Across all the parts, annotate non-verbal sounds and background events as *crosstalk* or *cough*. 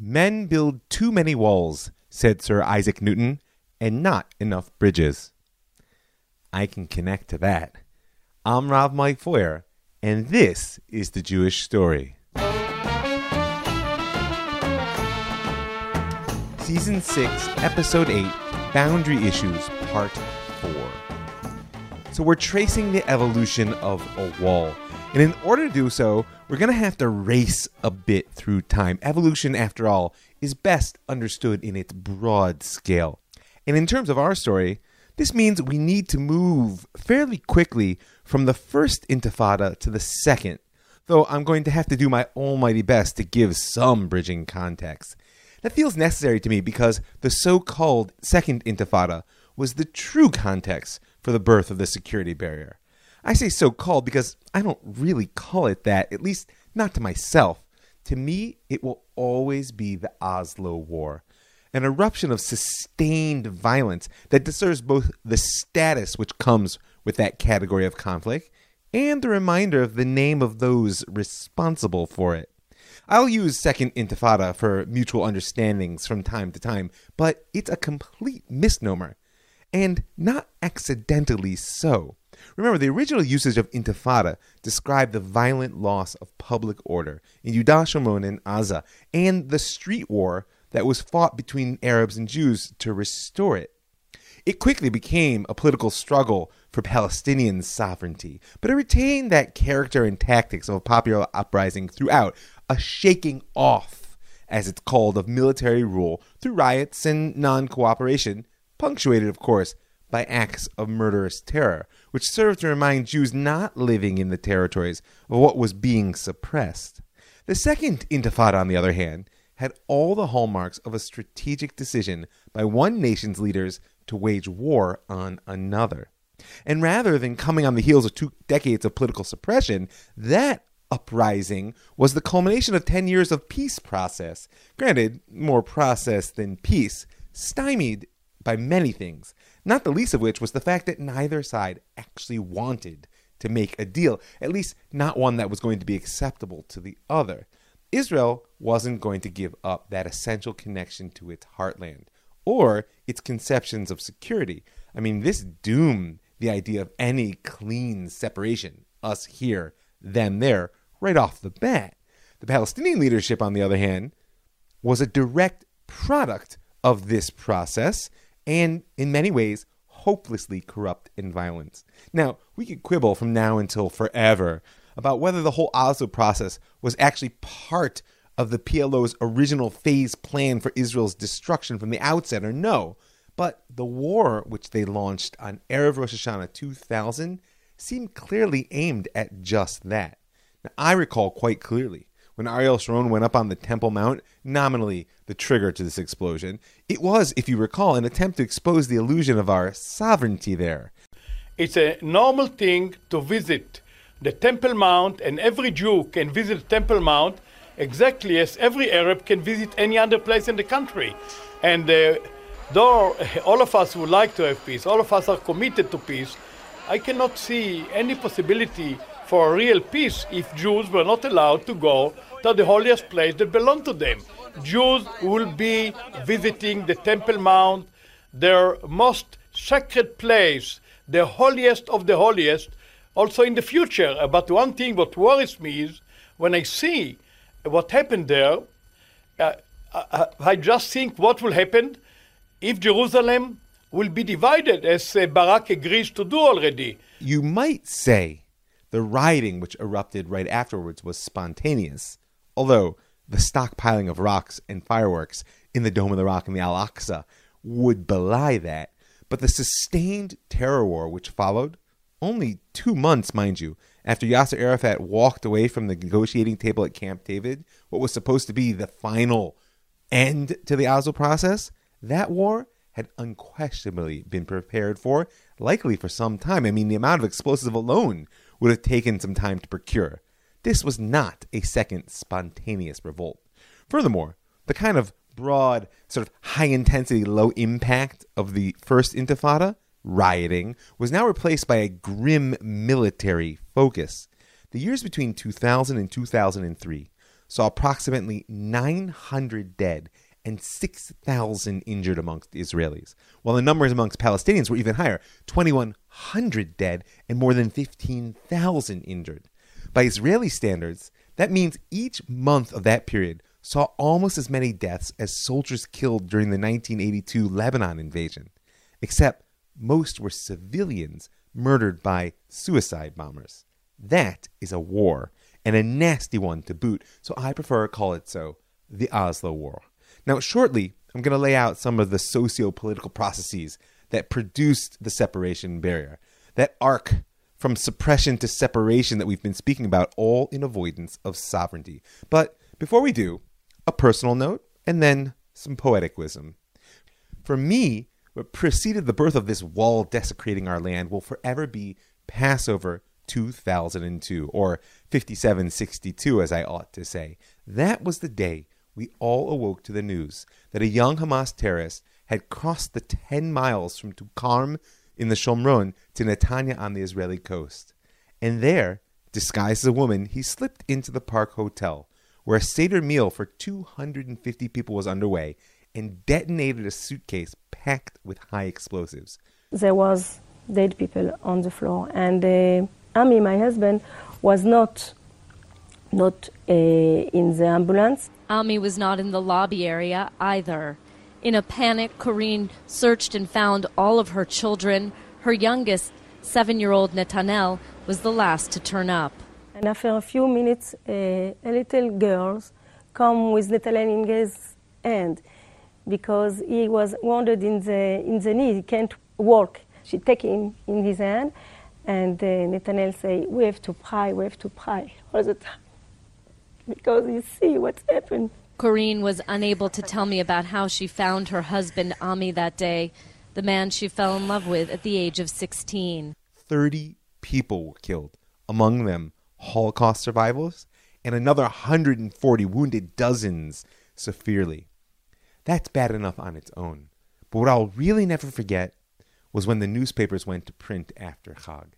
Men build too many walls, said Sir Isaac Newton, and not enough bridges. I can connect to that. I'm Rav Mike Feuer, and this is the Jewish story. Season 6, Episode 8 Boundary Issues, Part 4. So, we're tracing the evolution of a wall. And in order to do so, we're going to have to race a bit through time. Evolution, after all, is best understood in its broad scale. And in terms of our story, this means we need to move fairly quickly from the first intifada to the second, though I'm going to have to do my almighty best to give some bridging context. That feels necessary to me because the so called second intifada was the true context for the birth of the security barrier. I say so called because I don't really call it that, at least not to myself. To me, it will always be the Oslo War, an eruption of sustained violence that deserves both the status which comes with that category of conflict and the reminder of the name of those responsible for it. I'll use Second Intifada for mutual understandings from time to time, but it's a complete misnomer, and not accidentally so. Remember, the original usage of intifada described the violent loss of public order in Yudah and Aza, and the street war that was fought between Arabs and Jews to restore it. It quickly became a political struggle for Palestinian sovereignty, but it retained that character and tactics of a popular uprising throughout, a shaking off, as it's called, of military rule through riots and non cooperation, punctuated, of course, by acts of murderous terror, which served to remind Jews not living in the territories of what was being suppressed. The second Intifada, on the other hand, had all the hallmarks of a strategic decision by one nation's leaders to wage war on another. And rather than coming on the heels of two decades of political suppression, that uprising was the culmination of 10 years of peace process. Granted, more process than peace, stymied by many things, not the least of which was the fact that neither side actually wanted to make a deal, at least not one that was going to be acceptable to the other. Israel wasn't going to give up that essential connection to its heartland or its conceptions of security. I mean, this doomed the idea of any clean separation, us here, them there, right off the bat. The Palestinian leadership, on the other hand, was a direct product of this process and, in many ways, hopelessly corrupt and violent. Now, we could quibble from now until forever about whether the whole Oslo process was actually part of the PLO's original phase plan for Israel's destruction from the outset or no. But the war which they launched on Erev Rosh Hashanah 2000 seemed clearly aimed at just that. Now, I recall quite clearly when Ariel Sharon went up on the Temple Mount, nominally the trigger to this explosion, it was, if you recall, an attempt to expose the illusion of our sovereignty there. It's a normal thing to visit the Temple Mount, and every Jew can visit Temple Mount exactly as every Arab can visit any other place in the country. And uh, though all of us would like to have peace, all of us are committed to peace, I cannot see any possibility for real peace if Jews were not allowed to go to the holiest place that belonged to them. Jews will be visiting the Temple Mount, their most sacred place, the holiest of the holiest, also in the future. But one thing what worries me is when I see what happened there, uh, I, I, just think what will happen if Jerusalem will be divided, as uh, Barak agrees to do already. You might say the rioting which erupted right afterwards was spontaneous although the stockpiling of rocks and fireworks in the Dome of the Rock and the Al Aqsa would belie that. But the sustained terror war which followed, only two months, mind you, after Yasser Arafat walked away from the negotiating table at Camp David, what was supposed to be the final end to the Oslo process, that war had unquestionably been prepared for, likely for some time. I mean, the amount of explosives alone would have taken some time to procure. This was not a second spontaneous revolt. Furthermore, the kind of broad, sort of high intensity, low impact of the first intifada, rioting, was now replaced by a grim military focus. The years between 2000 and 2003 saw approximately 900 dead and 6,000 injured amongst Israelis, while the numbers amongst Palestinians were even higher 2,100 dead and more than 15,000 injured. By Israeli standards, that means each month of that period saw almost as many deaths as soldiers killed during the 1982 Lebanon invasion, except most were civilians murdered by suicide bombers. That is a war, and a nasty one to boot, so I prefer to call it so the Oslo War. Now, shortly, I'm going to lay out some of the socio political processes that produced the separation barrier, that arc from suppression to separation that we've been speaking about, all in avoidance of sovereignty. But before we do, a personal note and then some poetic wisdom. For me, what preceded the birth of this wall desecrating our land will forever be Passover 2002, or 5762, as I ought to say. That was the day we all awoke to the news that a young Hamas terrorist had crossed the 10 miles from Tulkarm in the Shomron to Netanya on the Israeli coast. And there, disguised as a woman, he slipped into the Park Hotel, where a Seder meal for 250 people was underway, and detonated a suitcase packed with high explosives. There was dead people on the floor, and uh, Ami, my husband, was not not uh, in the ambulance. Ami was not in the lobby area either. In a panic, Corrine searched and found all of her children. Her youngest, seven year old Netanel, was the last to turn up. And after a few minutes, a little girl come with Netanel in his hand because he was wounded in the, in the knee. He can't walk. She take him in his hand, and uh, Netanel say, we have to pray, we have to pray all the time because you see what's happened. Corrine was unable to tell me about how she found her husband Ami that day, the man she fell in love with at the age of 16. 30 people were killed, among them Holocaust survivors, and another 140 wounded dozens severely. That's bad enough on its own. But what I'll really never forget was when the newspapers went to print after Chag.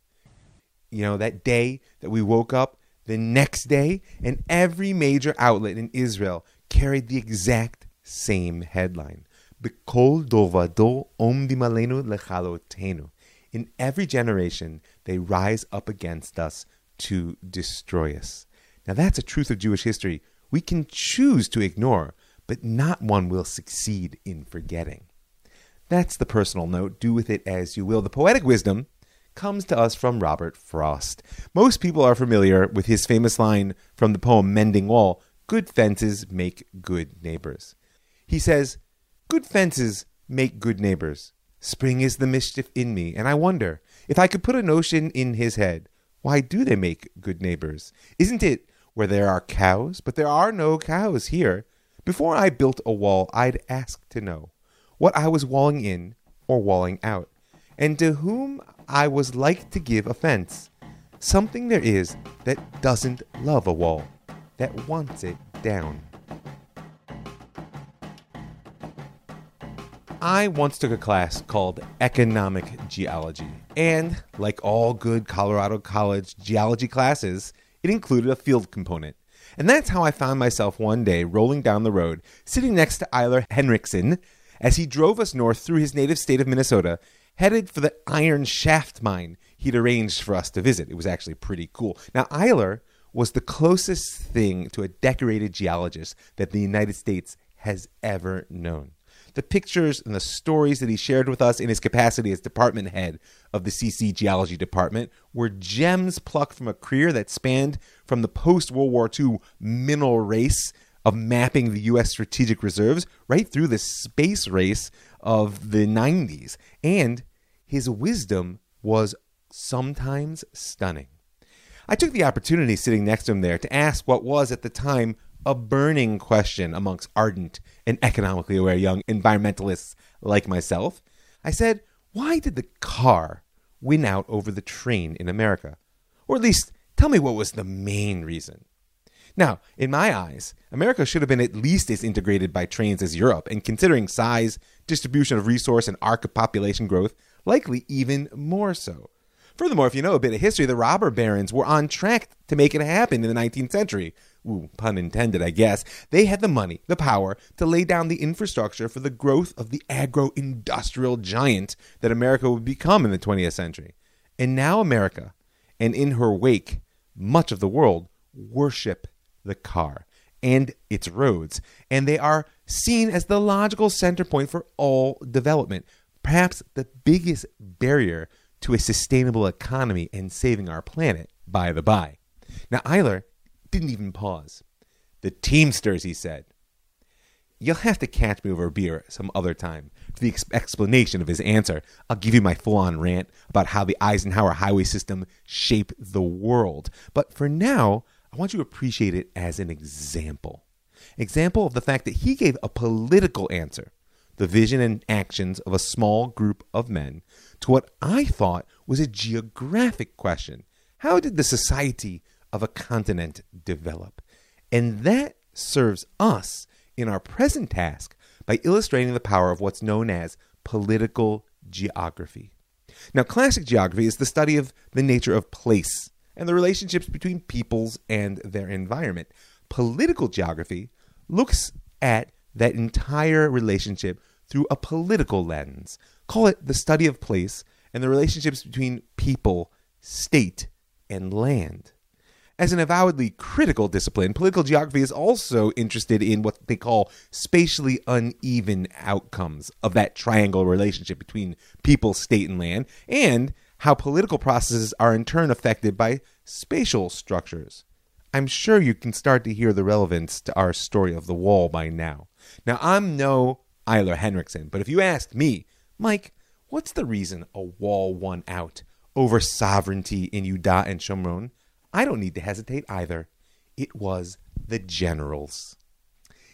You know, that day that we woke up the next day, and every major outlet in Israel carried the exact same headline. B'kol dovado omdim alenu lechalotenu. In every generation, they rise up against us to destroy us. Now that's a truth of Jewish history we can choose to ignore, but not one we'll succeed in forgetting. That's the personal note. Do with it as you will. The poetic wisdom comes to us from Robert Frost. Most people are familiar with his famous line from the poem Mending Wall Good fences make good neighbors. He says, Good fences make good neighbors. Spring is the mischief in me, and I wonder if I could put a notion in his head. Why do they make good neighbors? Isn't it where there are cows? But there are no cows here. Before I built a wall, I'd ask to know what I was walling in or walling out, and to whom I was like to give offense. Something there is that doesn't love a wall that wants it down. I once took a class called Economic Geology, and like all good Colorado College geology classes, it included a field component. And that's how I found myself one day rolling down the road, sitting next to Eiler Henrickson as he drove us north through his native state of Minnesota, headed for the iron shaft mine he'd arranged for us to visit. It was actually pretty cool. Now, Eiler was the closest thing to a decorated geologist that the United States has ever known. The pictures and the stories that he shared with us in his capacity as department head of the CC Geology Department were gems plucked from a career that spanned from the post World War II mineral race of mapping the U.S. strategic reserves right through the space race of the 90s. And his wisdom was sometimes stunning. I took the opportunity sitting next to him there to ask what was at the time a burning question amongst ardent and economically aware young environmentalists like myself. I said, Why did the car win out over the train in America? Or at least tell me what was the main reason. Now, in my eyes, America should have been at least as integrated by trains as Europe, and considering size, distribution of resource, and arc of population growth, likely even more so. Furthermore, if you know a bit of history, the robber barons were on track to make it happen in the 19th century. Ooh, pun intended, I guess. They had the money, the power to lay down the infrastructure for the growth of the agro industrial giant that America would become in the 20th century. And now America, and in her wake, much of the world, worship the car and its roads, and they are seen as the logical center point for all development, perhaps the biggest barrier to a sustainable economy and saving our planet, by the by. Now, Eiler didn't even pause. The Teamsters, he said. You'll have to catch me over a beer some other time for the ex- explanation of his answer. I'll give you my full on rant about how the Eisenhower highway system shaped the world. But for now, I want you to appreciate it as an example. Example of the fact that he gave a political answer, the vision and actions of a small group of men, to what I thought was a geographic question. How did the society of a continent develop? And that serves us in our present task by illustrating the power of what's known as political geography. Now, classic geography is the study of the nature of place and the relationships between peoples and their environment. Political geography looks at that entire relationship through a political lens. Call it the study of place and the relationships between people, state, and land. As an avowedly critical discipline, political geography is also interested in what they call spatially uneven outcomes of that triangle relationship between people, state, and land, and how political processes are in turn affected by spatial structures. I'm sure you can start to hear the relevance to our story of the wall by now. Now, I'm no Eiler Henrickson, but if you asked me, Mike, what's the reason a wall won out over sovereignty in Yudah and Shomron? I don't need to hesitate either. It was the generals.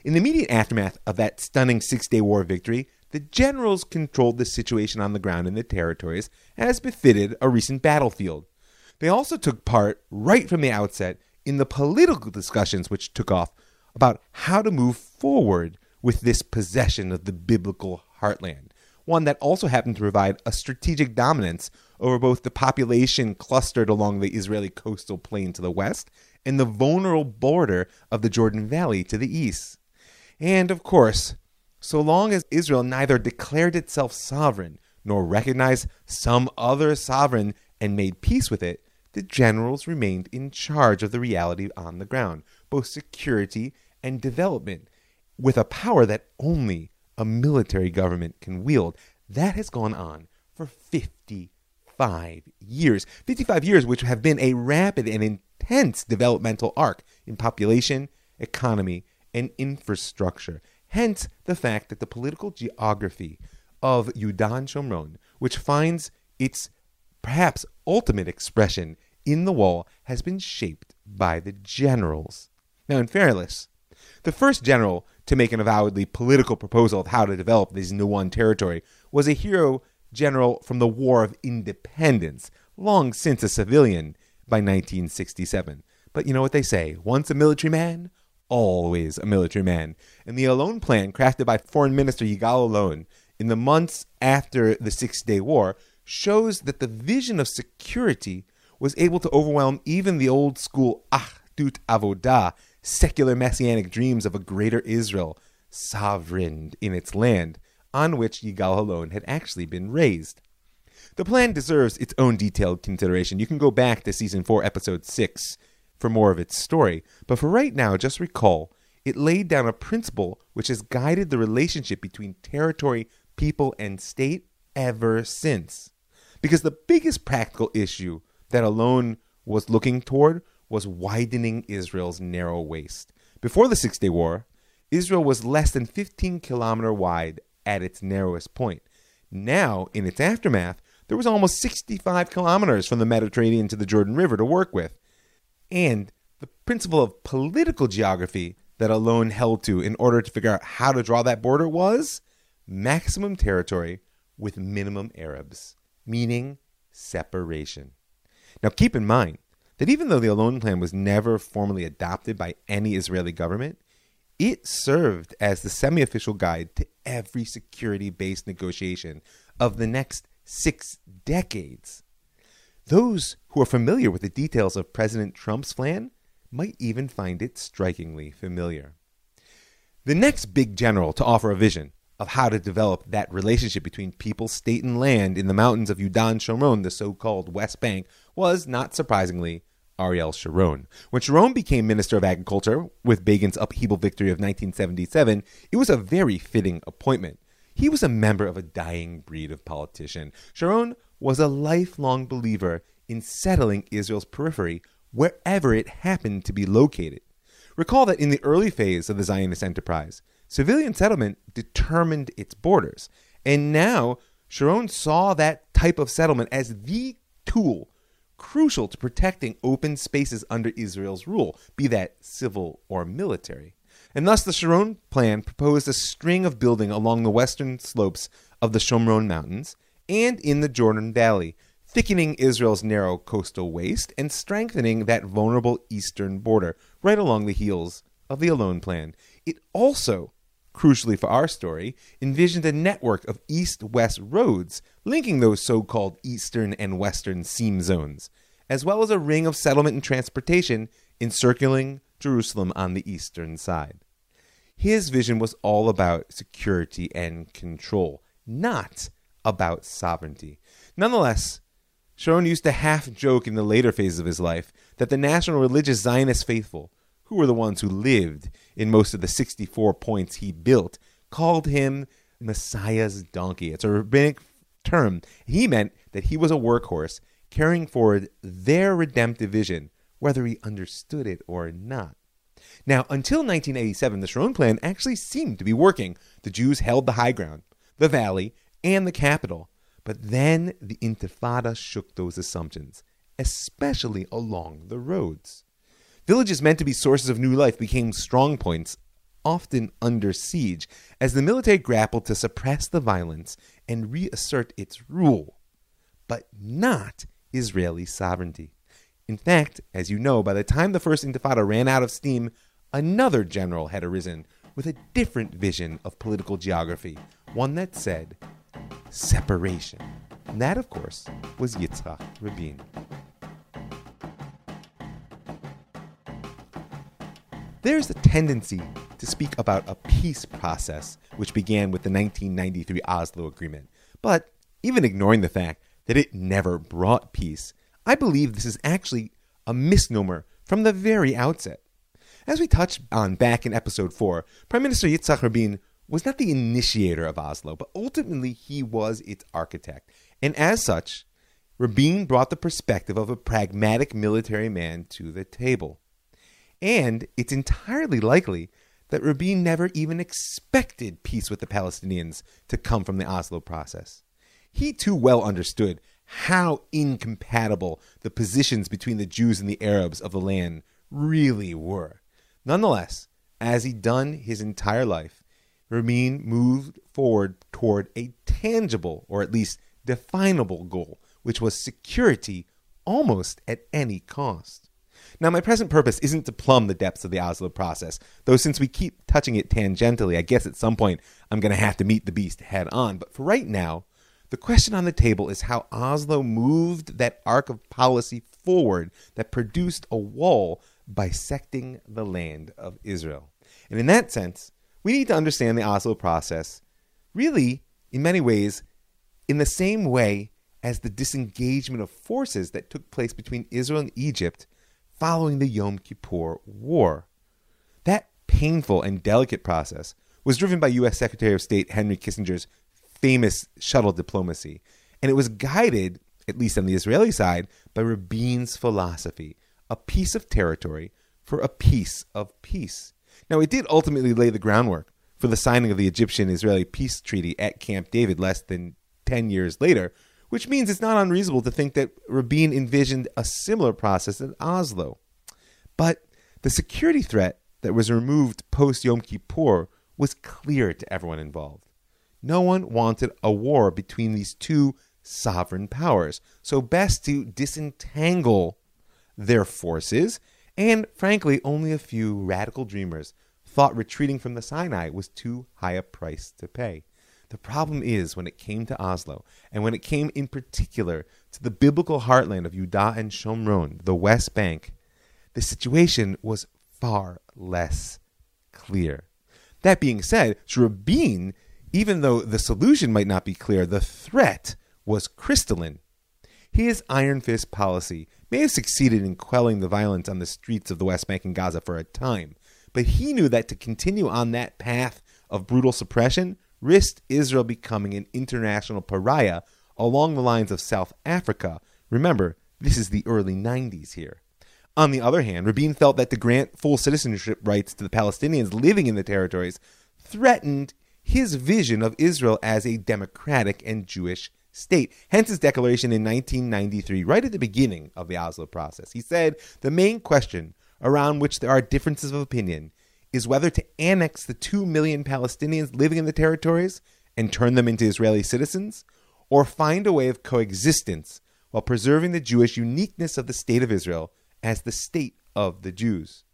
In the immediate aftermath of that stunning Six Day War victory, the generals controlled the situation on the ground in the territories as befitted a recent battlefield. They also took part right from the outset in the political discussions which took off about how to move forward with this possession of the biblical heartland, one that also happened to provide a strategic dominance over both the population clustered along the Israeli coastal plain to the west and the vulnerable border of the Jordan Valley to the east. And of course, so long as Israel neither declared itself sovereign nor recognized some other sovereign and made peace with it, the generals remained in charge of the reality on the ground, both security and development, with a power that only a military government can wield. That has gone on for 55 years. 55 years, which have been a rapid and intense developmental arc in population, economy, and infrastructure. Hence, the fact that the political geography of Yudan Shomron, which finds its perhaps ultimate expression in the wall, has been shaped by the generals. Now, in fairness, the first general to make an avowedly political proposal of how to develop this new one territory was a hero general from the War of Independence, long since a civilian by 1967. But you know what they say once a military man, always a military man. And the Allon plan, crafted by Foreign Minister Yigal Allon in the months after the Six Day War, shows that the vision of security was able to overwhelm even the old school Ahdut Avodah, secular messianic dreams of a greater Israel, sovereign in its land, on which Yigal Allon had actually been raised. The plan deserves its own detailed consideration. You can go back to season 4, episode 6 for more of its story. But for right now, just recall it laid down a principle which has guided the relationship between territory, people, and state ever since. Because the biggest practical issue that Allon was looking toward was widening Israel's narrow waist. Before the Six Day War, Israel was less than 15 kilometer wide at its narrowest point. Now, in its aftermath, there was almost 65 kilometers from the Mediterranean to the Jordan River to work with and the principle of political geography that Allon held to in order to figure out how to draw that border was maximum territory with minimum Arabs, meaning separation. Now, keep in mind that even though the Allon Plan was never formally adopted by any Israeli government, it served as the semi official guide to every security based negotiation of the next six decades. Those who are familiar with the details of President Trump's plan might even find it strikingly familiar. The next big general to offer a vision of how to develop that relationship between people, state, and land in the mountains of Yudan Shomron, the so called West Bank, was, not surprisingly, Ariel Sharon. When Sharon became Minister of Agriculture with Begin's upheaval victory of 1977, it was a very fitting appointment. He was a member of a dying breed of politician. Sharon was a lifelong believer in settling Israel's periphery wherever it happened to be located. Recall that in the early phase of the Zionist enterprise, civilian settlement determined its borders. And now Sharon saw that type of settlement as the tool crucial to protecting open spaces under Israel's rule, be that civil or military. And thus the Sharon plan proposed a string of building along the western slopes of the Shomron Mountains and in the Jordan Valley, thickening Israel's narrow coastal waist and strengthening that vulnerable eastern border right along the heels of the Allon Plan. It also, crucially for our story, envisioned a network of east west roads linking those so called eastern and western seam zones, as well as a ring of settlement and transportation encircling Jerusalem on the eastern side. His vision was all about security and control, not about sovereignty. Nonetheless, Sharon used to half joke in the later phases of his life that the national religious Zionist faithful, who were the ones who lived in most of the 64 points he built, called him Messiah's donkey. It's a rabbinic term. He meant that he was a workhorse carrying forward their redemptive vision, whether he understood it or not. Now, until 1987, the Sharon Plan actually seemed to be working. The Jews held the high ground, the valley, and the capital. But then the Intifada shook those assumptions, especially along the roads. Villages meant to be sources of new life became strong points, often under siege, as the military grappled to suppress the violence and reassert its rule, but not Israeli sovereignty. In fact, as you know, by the time the First Intifada ran out of steam, another general had arisen with a different vision of political geography, one that said separation. And that, of course, was Yitzhak Rabin. There's a tendency to speak about a peace process which began with the 1993 Oslo Agreement. But even ignoring the fact that it never brought peace, I believe this is actually a misnomer from the very outset. As we touched on back in episode 4, Prime Minister Yitzhak Rabin was not the initiator of Oslo, but ultimately he was its architect. And as such, Rabin brought the perspective of a pragmatic military man to the table. And it's entirely likely that Rabin never even expected peace with the Palestinians to come from the Oslo process. He too well understood how incompatible the positions between the Jews and the Arabs of the land really were. Nonetheless, as he'd done his entire life, Rabin moved forward toward a tangible, or at least definable goal, which was security almost at any cost. Now, my present purpose isn't to plumb the depths of the Oslo process, though since we keep touching it tangentially, I guess at some point I'm going to have to meet the beast head on. But for right now, the question on the table is how Oslo moved that arc of policy forward that produced a wall bisecting the land of Israel. And in that sense, we need to understand the Oslo process really, in many ways, in the same way as the disengagement of forces that took place between Israel and Egypt following the Yom Kippur War. That painful and delicate process was driven by U.S. Secretary of State Henry Kissinger's famous shuttle diplomacy, and it was guided, at least on the Israeli side, by Rabin's philosophy a piece of territory for a piece of peace. Now, it did ultimately lay the groundwork for the signing of the Egyptian Israeli peace treaty at Camp David less than 10 years later, which means it's not unreasonable to think that Rabin envisioned a similar process at Oslo. But the security threat that was removed post Yom Kippur was clear to everyone involved. No one wanted a war between these two sovereign powers, so best to disentangle their forces, and frankly, only a few radical dreamers thought retreating from the Sinai was too high a price to pay. The problem is when it came to Oslo, and when it came in particular to the biblical heartland of Judah and Shomron, the West Bank, the situation was far less clear. That being said, Rabin, even though the solution might not be clear, the threat was crystalline. His iron fist policy may have succeeded in quelling the violence on the streets of the West Bank and Gaza for a time, but he knew that to continue on that path of brutal suppression risked Israel becoming an international pariah along the lines of South Africa. Remember, this is the early 90s here. On the other hand, Rabin felt that to grant full citizenship rights to the Palestinians living in the territories threatened his vision of Israel as a democratic and Jewish state. Hence his declaration in 1993, right at the beginning of the Oslo process. He said the main question around which there are differences of opinion is whether to annex the 2 million Palestinians living in the territories and turn them into Israeli citizens, or find a way of coexistence while preserving the Jewish uniqueness of the state of Israel as the state of the Jews.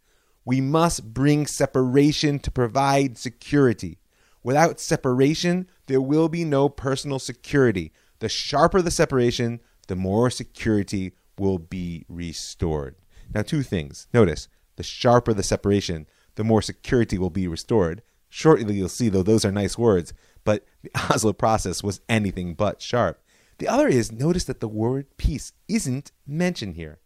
We must bring separation to provide security. Without separation, there will be no personal security. The sharper the separation, the more security will be restored. Now, two things. Notice the sharper the separation, the more security will be restored. Shortly, you'll see, though, those are nice words, but the *laughs* Oslo process was anything but sharp. The other is notice that the word peace isn't mentioned here.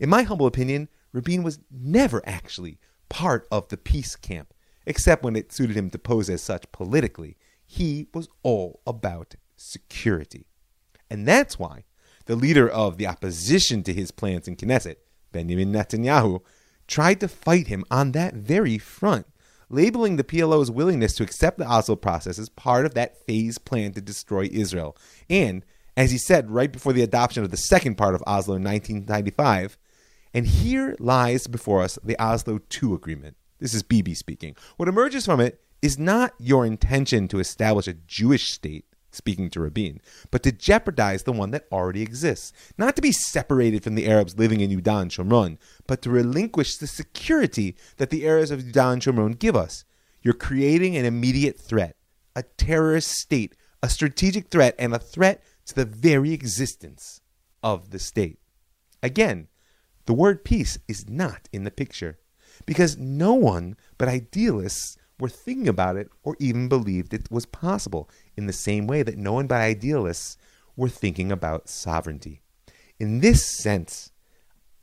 In my humble opinion, Rabin was never actually part of the peace camp, except when it suited him to pose as such politically. He was all about security. And that's why the leader of the opposition to his plans in Knesset, Benjamin Netanyahu, tried to fight him on that very front, labeling the PLO's willingness to accept the Oslo process as part of that phase plan to destroy Israel. And, as he said right before the adoption of the second part of Oslo in 1995, and here lies before us the Oslo II agreement. This is Bibi speaking. What emerges from it is not your intention to establish a Jewish state, speaking to Rabin, but to jeopardize the one that already exists. Not to be separated from the Arabs living in Yudan Shomron, but to relinquish the security that the Arabs of Yudan Shomron give us. You're creating an immediate threat, a terrorist state, a strategic threat, and a threat to the very existence of the state. Again, the word peace is not in the picture because no one but idealists were thinking about it or even believed it was possible, in the same way that no one but idealists were thinking about sovereignty. In this sense,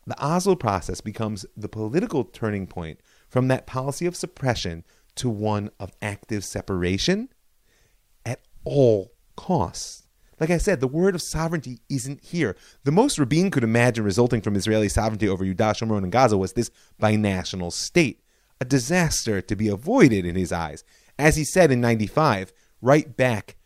the Oslo process becomes the political turning point from that policy of suppression to one of active separation at all costs. Like I said, the word of sovereignty isn't here. The most Rabin could imagine resulting from Israeli sovereignty over Yudah, Shomron, and Gaza was this binational state a disaster to be avoided in his eyes. As he said in 95, right back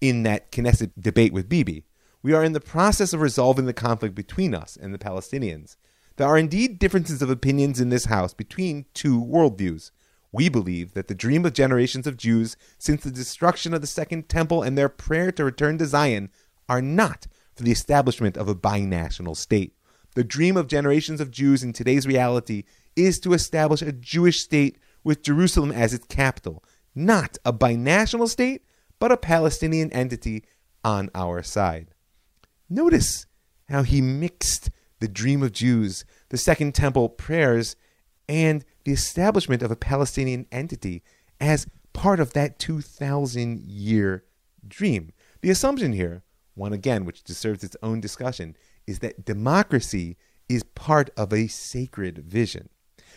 in that Knesset debate with Bibi, we are in the process of resolving the conflict between us and the Palestinians. There are indeed differences of opinions in this house between two worldviews. We believe that the dream of generations of Jews since the destruction of the Second Temple and their prayer to return to Zion are not for the establishment of a binational state. The dream of generations of Jews in today's reality is to establish a Jewish state with Jerusalem as its capital, not a binational state, but a Palestinian entity on our side. Notice how he mixed the dream of Jews, the Second Temple prayers, and the establishment of a Palestinian entity as part of that 2,000 year dream. The assumption here, one again which deserves its own discussion, is that democracy is part of a sacred vision.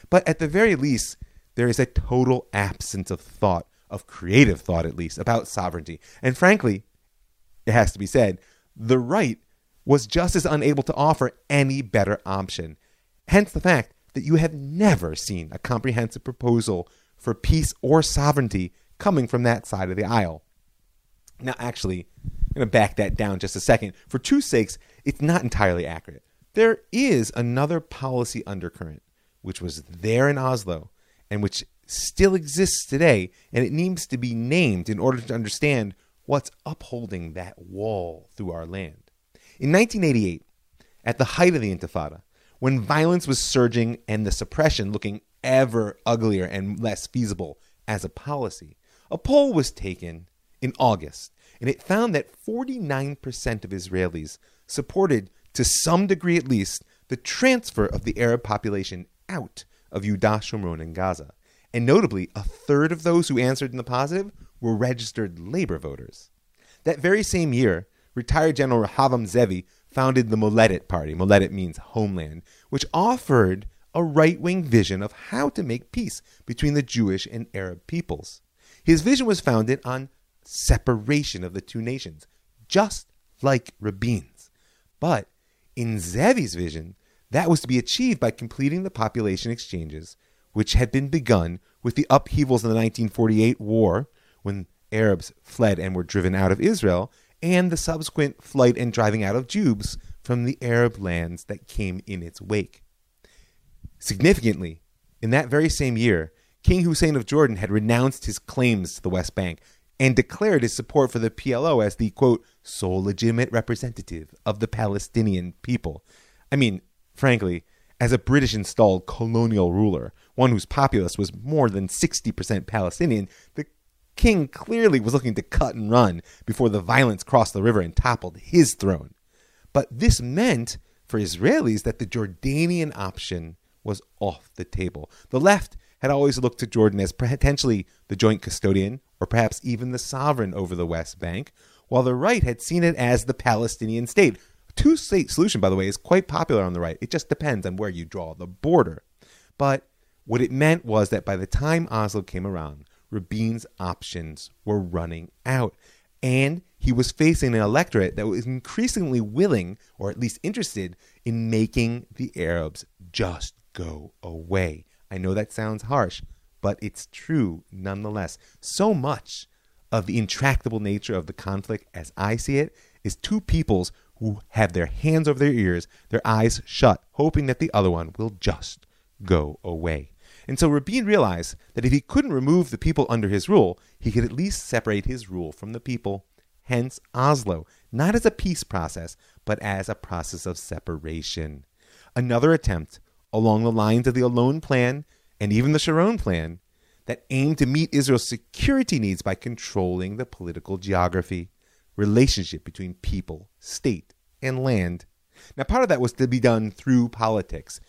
But at the very least, there is a total absence of thought, of creative thought at least, about sovereignty. And frankly, it has to be said, the right was just as unable to offer any better option. Hence the fact that you have never seen a comprehensive proposal for peace or sovereignty coming from that side of the aisle. Now, actually, I'm going to back that down just a second. For two sakes, it's not entirely accurate. There is another policy undercurrent which was there in Oslo and which still exists today, and it needs to be named in order to understand what's upholding that wall through our land. In 1988, at the height of the Intifada, when violence was surging and the suppression looking ever uglier and less feasible as a policy, a poll was taken in August, and it found that 49% of Israelis supported, to some degree at least, the transfer of the Arab population out of Yudah, Shomron, and Gaza. And notably, a third of those who answered in the positive were registered labor voters. That very same year, retired General Rehavam Ze'evi founded the Moledet Party. Moledet means homeland, which offered a right wing vision of how to make peace between the Jewish and Arab peoples. His vision was founded on separation of the two nations, just like Rabin's. But in Ze'evi's vision, that was to be achieved by completing the population exchanges, which had been begun with the upheavals in the 1948 war, when Arabs fled and were driven out of Israel, and the subsequent flight and driving out of Jews from the Arab lands that came in its wake. Significantly, in that very same year, King Hussein of Jordan had renounced his claims to the West Bank and declared his support for the PLO as the quote sole legitimate representative of the Palestinian people. I mean, frankly, as a British installed colonial ruler, one whose populace was more than 60% Palestinian, the king clearly was looking to cut and run before the violence crossed the river and toppled his throne. But this meant for Israelis that the Jordanian option was off the table. The left had always looked to Jordan as potentially the joint custodian or perhaps even the sovereign over the West Bank, while the right had seen it as the Palestinian state. Two state solution, by the way, is quite popular on the right. It just depends on where you draw the border. But what it meant was that by the time Oslo came around, Rabin's options were running out. And he was facing an electorate that was increasingly willing, or at least interested, in making the Arabs just go away. I know that sounds harsh, but it's true nonetheless. So much of the intractable nature of the conflict, as I see it, is two peoples who have their hands over their ears, their eyes shut, hoping that the other one will just go away. And so Rabin realized that if he couldn't remove the people under his rule, he could at least separate his rule from the people. Hence Oslo, not as a peace process, but as a process of separation. Another attempt along the lines of the Allon Plan and even the Sharon Plan that aimed to meet Israel's security needs by controlling the political geography, relationship between people, state, and land. Now, part of that was to be done through politics,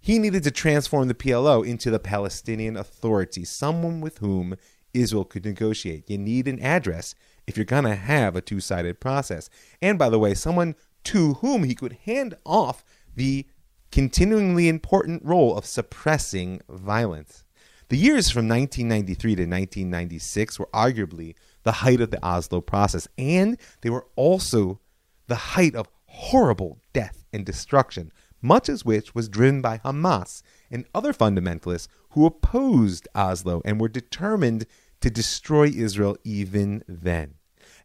he needed to transform the PLO into the Palestinian Authority, someone with whom Israel could negotiate. You need an address if you're going to have a two sided process. And by the way, someone to whom he could hand off the continuingly important role of suppressing violence. The years from 1993 to 1996 were arguably the height of the Oslo process, and they were also the height of horrible death and destruction much of which was driven by Hamas and other fundamentalists who opposed Oslo and were determined to destroy Israel even then.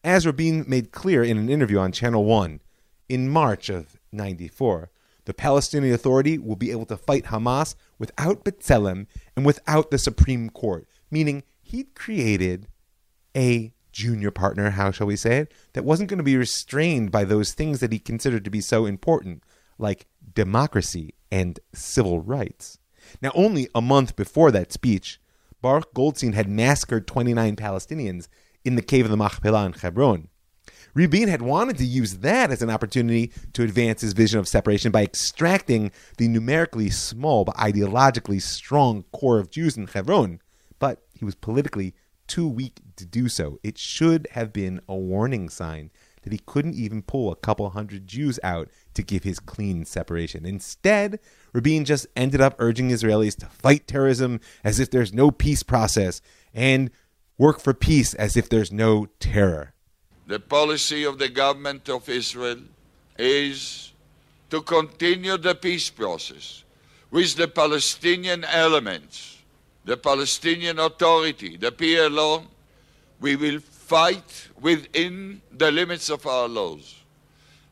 As Rabin made clear in an interview on Channel 1 in March of 94, the Palestinian Authority will be able to fight Hamas without B'Tselem and without the Supreme Court, meaning he'd created a junior partner, how shall we say it, that wasn't going to be restrained by those things that he considered to be so important, like democracy and civil rights. Now, only a month before that speech, Baruch Goldstein had massacred 29 Palestinians in the cave of the Machpelah in Hebron. Rabin had wanted to use that as an opportunity to advance his vision of separation by extracting the numerically small but ideologically strong core of Jews in Hebron, but he was politically too weak to do so. It should have been a warning sign that he couldn't even pull a couple hundred Jews out to give his clean separation. Instead, Rabin just ended up urging Israelis to fight terrorism as if there's no peace process and work for peace as if there's no terror. The policy of the government of Israel is to continue the peace process with the Palestinian elements, the Palestinian Authority, the PLO. We will fight within the limits of our laws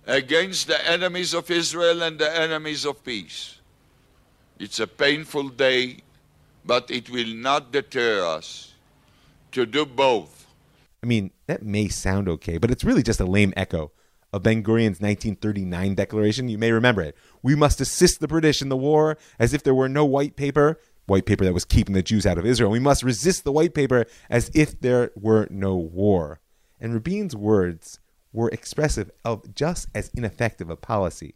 against the enemies of Israel and the enemies of peace. It's a painful day, but it will not deter us to do both. I mean, that may sound okay, but it's really just a lame echo of Ben Gurion's 1939 declaration. You may remember it. We must assist the British in the war as if there were no white paper white paper that was keeping the Jews out of Israel. We must resist the white paper as if there were no war. and Rabin's words were expressive of just as ineffective a policy.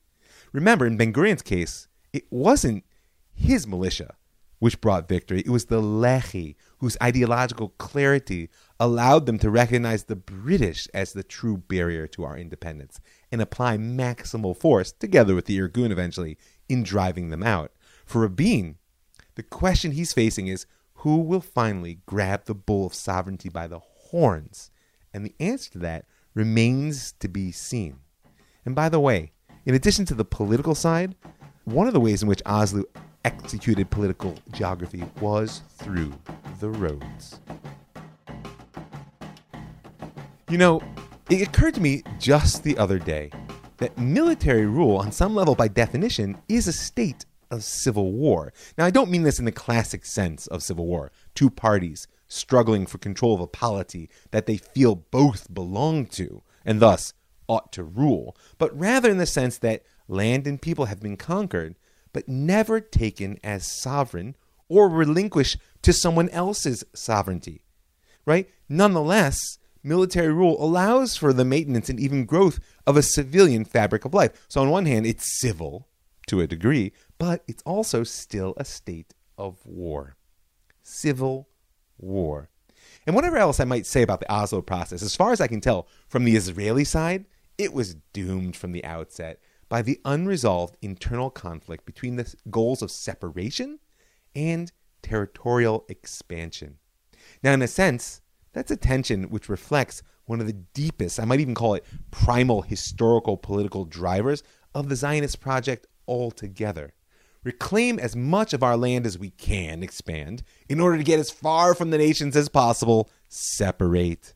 Remember, in Ben Gurion's case, it wasn't his militia which brought victory. It was the Lehi whose ideological clarity allowed them to recognize the British as the true barrier to our independence and apply maximal force, together with the Irgun eventually, in driving them out. For Rabin, the question he's facing is who will finally grab the bull of sovereignty by the horns? And the answer to that remains to be seen. And by the way, in addition to the political side, one of the ways in which Oslo executed political geography was through the roads. You know, it occurred to me just the other day that military rule, on some level by definition, is a state of civil war. Now, I don't mean this in the classic sense of civil war two parties struggling for control of a polity that they feel both belong to and thus ought to rule, but rather in the sense that land and people have been conquered but never taken as sovereign or relinquished to someone else's sovereignty. Right? Nonetheless, military rule allows for the maintenance and even growth of a civilian fabric of life. So, on one hand, it's civil to a degree, but it's also still a state of war. Civil war. And whatever else I might say about the Oslo process, as far as I can tell from the Israeli side, it was doomed from the outset by the unresolved internal conflict between the goals of separation and territorial expansion. Now, in a sense, that's a tension which reflects one of the deepest, I might even call it primal historical political drivers of the Zionist project altogether. Reclaim as much of our land as we can expand in order to get as far from the nations as possible, separate.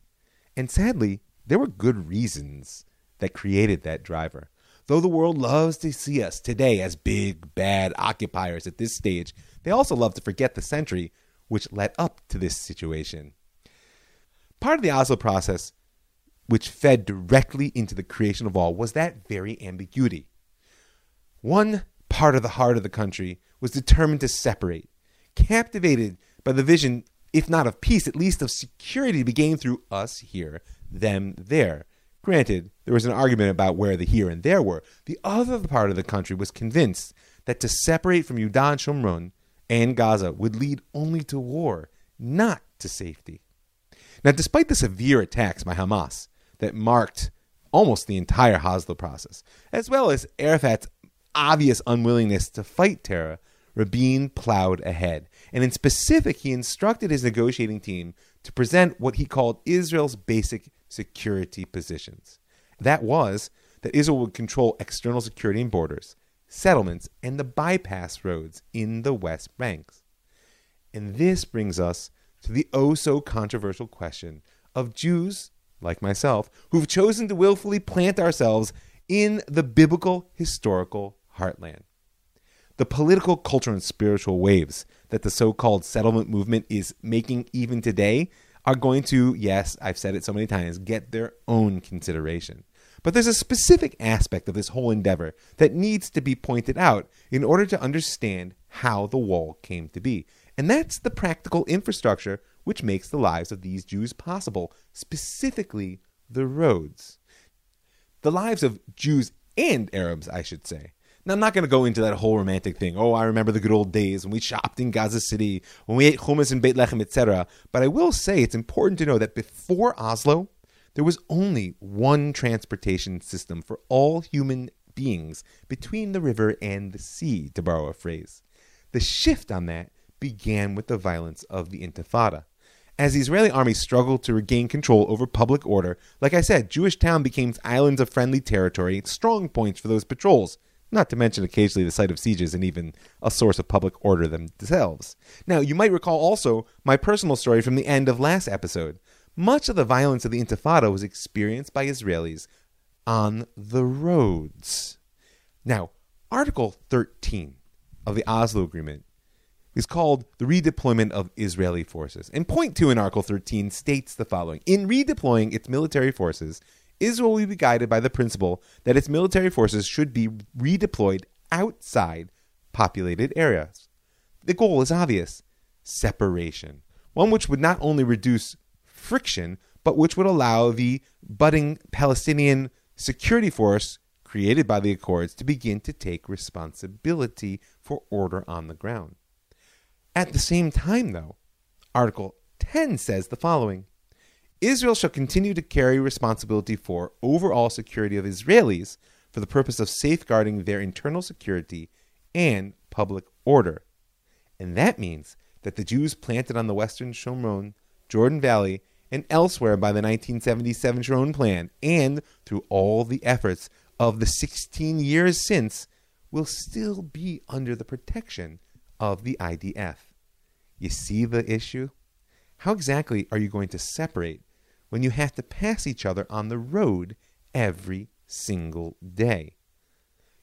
And sadly, there were good reasons that created that driver. Though the world loves to see us today as big, bad occupiers at this stage, they also love to forget the century which led up to this situation. Part of the Oslo process, which fed directly into the creation of all, was that very ambiguity. One part of the heart of the country was determined to separate, captivated by the vision, if not of peace, at least of security to be gained through us here, them there. Granted, there was an argument about where the here and there were. The other part of the country was convinced that to separate from Yudah Shomron and Gaza would lead only to war, not to safety. Now, despite the severe attacks by Hamas that marked almost the entire Oslo process, as well as Arafat's obvious unwillingness to fight terror, Rabin plowed ahead. And in specific, he instructed his negotiating team to present what he called Israel's basic security positions. That was that Israel would control external security and borders, settlements, and the bypass roads in the West Banks. And this brings us to the oh so controversial question of Jews, like myself, who've chosen to willfully plant ourselves in the biblical historical heartland. The political, cultural, and spiritual waves that the so called settlement movement is making even today are going to, yes, I've said it so many times, get their own consideration. But there's a specific aspect of this whole endeavor that needs to be pointed out in order to understand how the wall came to be. And that's the practical infrastructure which makes the lives of these Jews possible, specifically the roads. The lives of Jews and Arabs, I should say, now, I'm not going to go into that whole romantic thing. Oh, I remember the good old days when we shopped in Gaza City, when we ate hummus in Beit Lechem, etc. But I will say it's important to know that before Oslo, there was only one transportation system for all human beings between the river and the sea, to borrow a phrase. The shift on that began with the violence of the Intifada. As the Israeli army struggled to regain control over public order, like I said, Jewish town became islands of friendly territory, strong points for those patrols not to mention occasionally the site of sieges and even a source of public order themselves. Now, you might recall also my personal story from the end of last episode. Much of the violence of the Intifada was experienced by Israelis on the roads. Now, Article 13 of the Oslo Agreement is called the redeployment of Israeli forces. And point 2 in Article 13 states the following In redeploying its military forces, Israel will be guided by the principle that its military forces should be redeployed outside populated areas. The goal is obvious separation, one which would not only reduce friction, but which would allow the budding Palestinian security force created by the Accords to begin to take responsibility for order on the ground. At the same time, though, Article 10 says the following Israel shall continue to carry responsibility for overall security of Israelis for the purpose of safeguarding their internal security and public order. And that means that the Jews planted on the western Shomron, Jordan Valley, and elsewhere by the 1977 Sharon Plan, and through all the efforts of the 16 years since, will still be under the protection of the IDF. You see the issue? How exactly are you going to separate when you have to pass each other on the road every single day?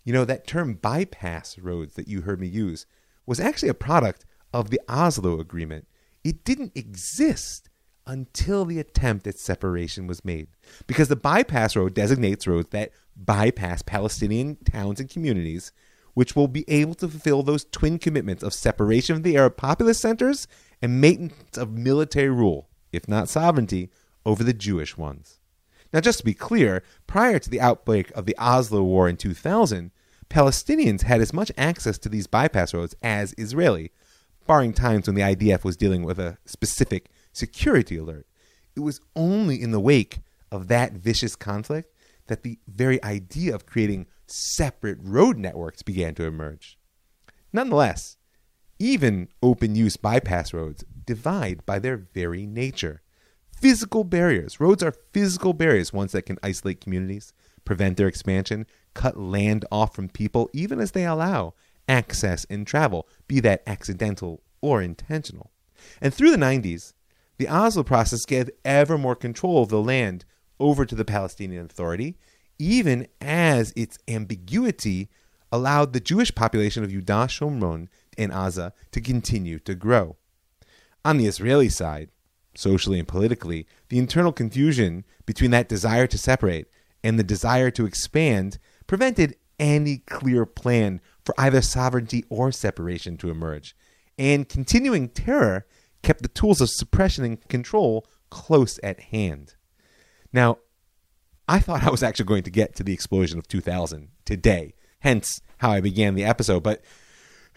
You know, that term bypass roads that you heard me use was actually a product of the Oslo Agreement. It didn't exist until the attempt at separation was made. Because the bypass road designates roads that bypass Palestinian towns and communities, which will be able to fulfill those twin commitments of separation of the Arab populous centers and maintenance of military rule, if not sovereignty, over the Jewish ones. Now, just to be clear, prior to the outbreak of the Oslo War in 2000, Palestinians had as much access to these bypass roads as Israeli, barring times when the IDF was dealing with a specific security alert. It was only in the wake of that vicious conflict that the very idea of creating separate road networks began to emerge. Nonetheless, even open use bypass roads divide by their very nature. Physical barriers. Roads are physical barriers, ones that can isolate communities, prevent their expansion, cut land off from people, even as they allow access and travel, be that accidental or intentional. And through the 90s, the Oslo process gave ever more control of the land over to the Palestinian Authority, even as its ambiguity allowed the Jewish population of Yudah Shomron and Gaza to continue to grow. On the Israeli side, socially and politically, the internal confusion between that desire to separate and the desire to expand prevented any clear plan for either sovereignty or separation to emerge. And continuing terror kept the tools of suppression and control close at hand. Now, I thought I was actually going to get to the explosion of 2000 today, hence how I began the episode, but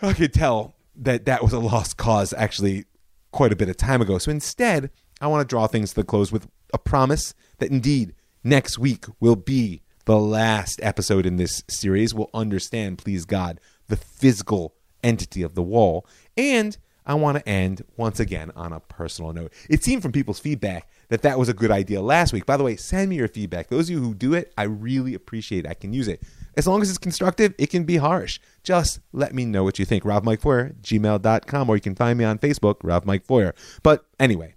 I could tell that that was a lost cause actually quite a bit of time ago. So instead, I want to draw things to the close with a promise that indeed next week will be the last episode in this series. We'll understand, please God, the physical entity of the wall. And I want to end once again on a personal note. It seemed from people's feedback that that was a good idea last week. By the way, send me your feedback. Those of you who do it, I really appreciate it. I can use it. As long as it's constructive, it can be harsh. Just let me know what you think. Rav Mike Feuer, gmail.com, or you can find me on Facebook, Rav Mike Feuer. But anyway,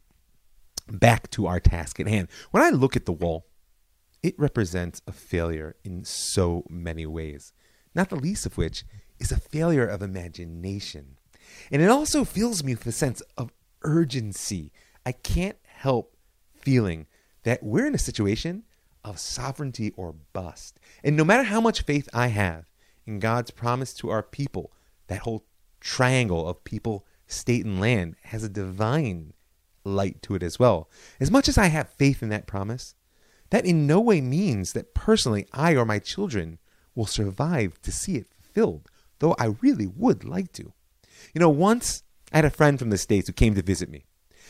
back to our task at hand. When I look at the wall, it represents a failure in so many ways, not the least of which is a failure of imagination. And it also fills me with a sense of urgency. I can't help feeling that we're in a situation of sovereignty or bust. And no matter how much faith I have in God's promise to our people, that whole triangle of people, state, and land has a divine light to it as well. As much as I have faith in that promise, that in no way means that personally I or my children will survive to see it fulfilled, though I really would like to. You know, once I had a friend from the States who came to visit me.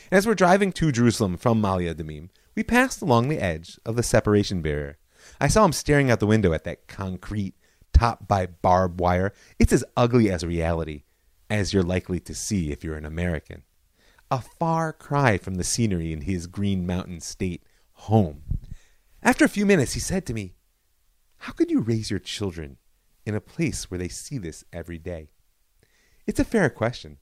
And as we're driving to Jerusalem from Ma'ale Adumim, we passed along the edge of the separation barrier. I saw him staring out the window at that concrete topped by barbed wire. It's as ugly as reality as you're likely to see if you're an American. A far cry from the scenery in his Green Mountain State home. After a few minutes, he said to me, How could you raise your children in a place where they see this every day? It's a fair question,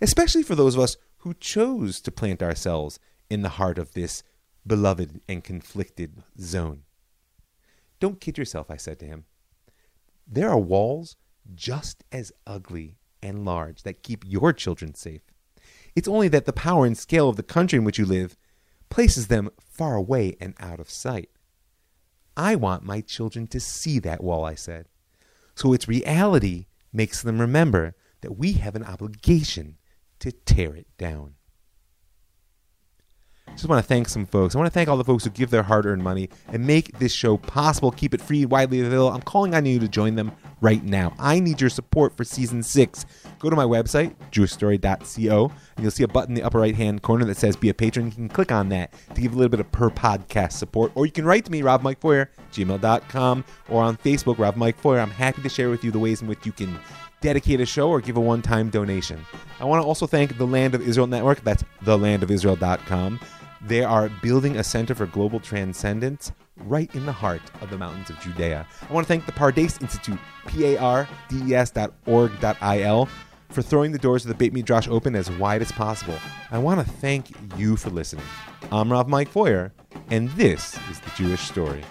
especially for those of us who chose to plant ourselves in the heart of this beloved and conflicted zone. Don't kid yourself, I said to him. There are walls just as ugly and large that keep your children safe. It's only that the power and scale of the country in which you live places them far away and out of sight. I want my children to see that wall, I said. So its reality makes them remember that we have an obligation to tear it down. Just want to thank some folks. I want to thank all the folks who give their hard earned money and make this show possible, keep it free, widely available. I'm calling on you to join them right now. I need your support for season six. Go to my website, jewishstory.co, and you'll see a button in the upper right hand corner that says Be a Patron. You can click on that to give a little bit of per podcast support. Or you can write to me, Rav Mike Feuer, gmail.com, or on Facebook, Rav Mike Feuer. I'm happy to share with you the ways in which you can dedicate a show or give a one time donation. I want to also thank the Land of Israel Network. That's thelandofisrael.com. They are building a center for global transcendence right in the heart of the mountains of Judea. I want to thank the Pardes Institute, P-A-R-D-E-S.org.il, for throwing the doors of the Beit Midrash open as wide as possible. I want to thank you for listening. I'm Rav Mike Feuer, and this is The Jewish Story.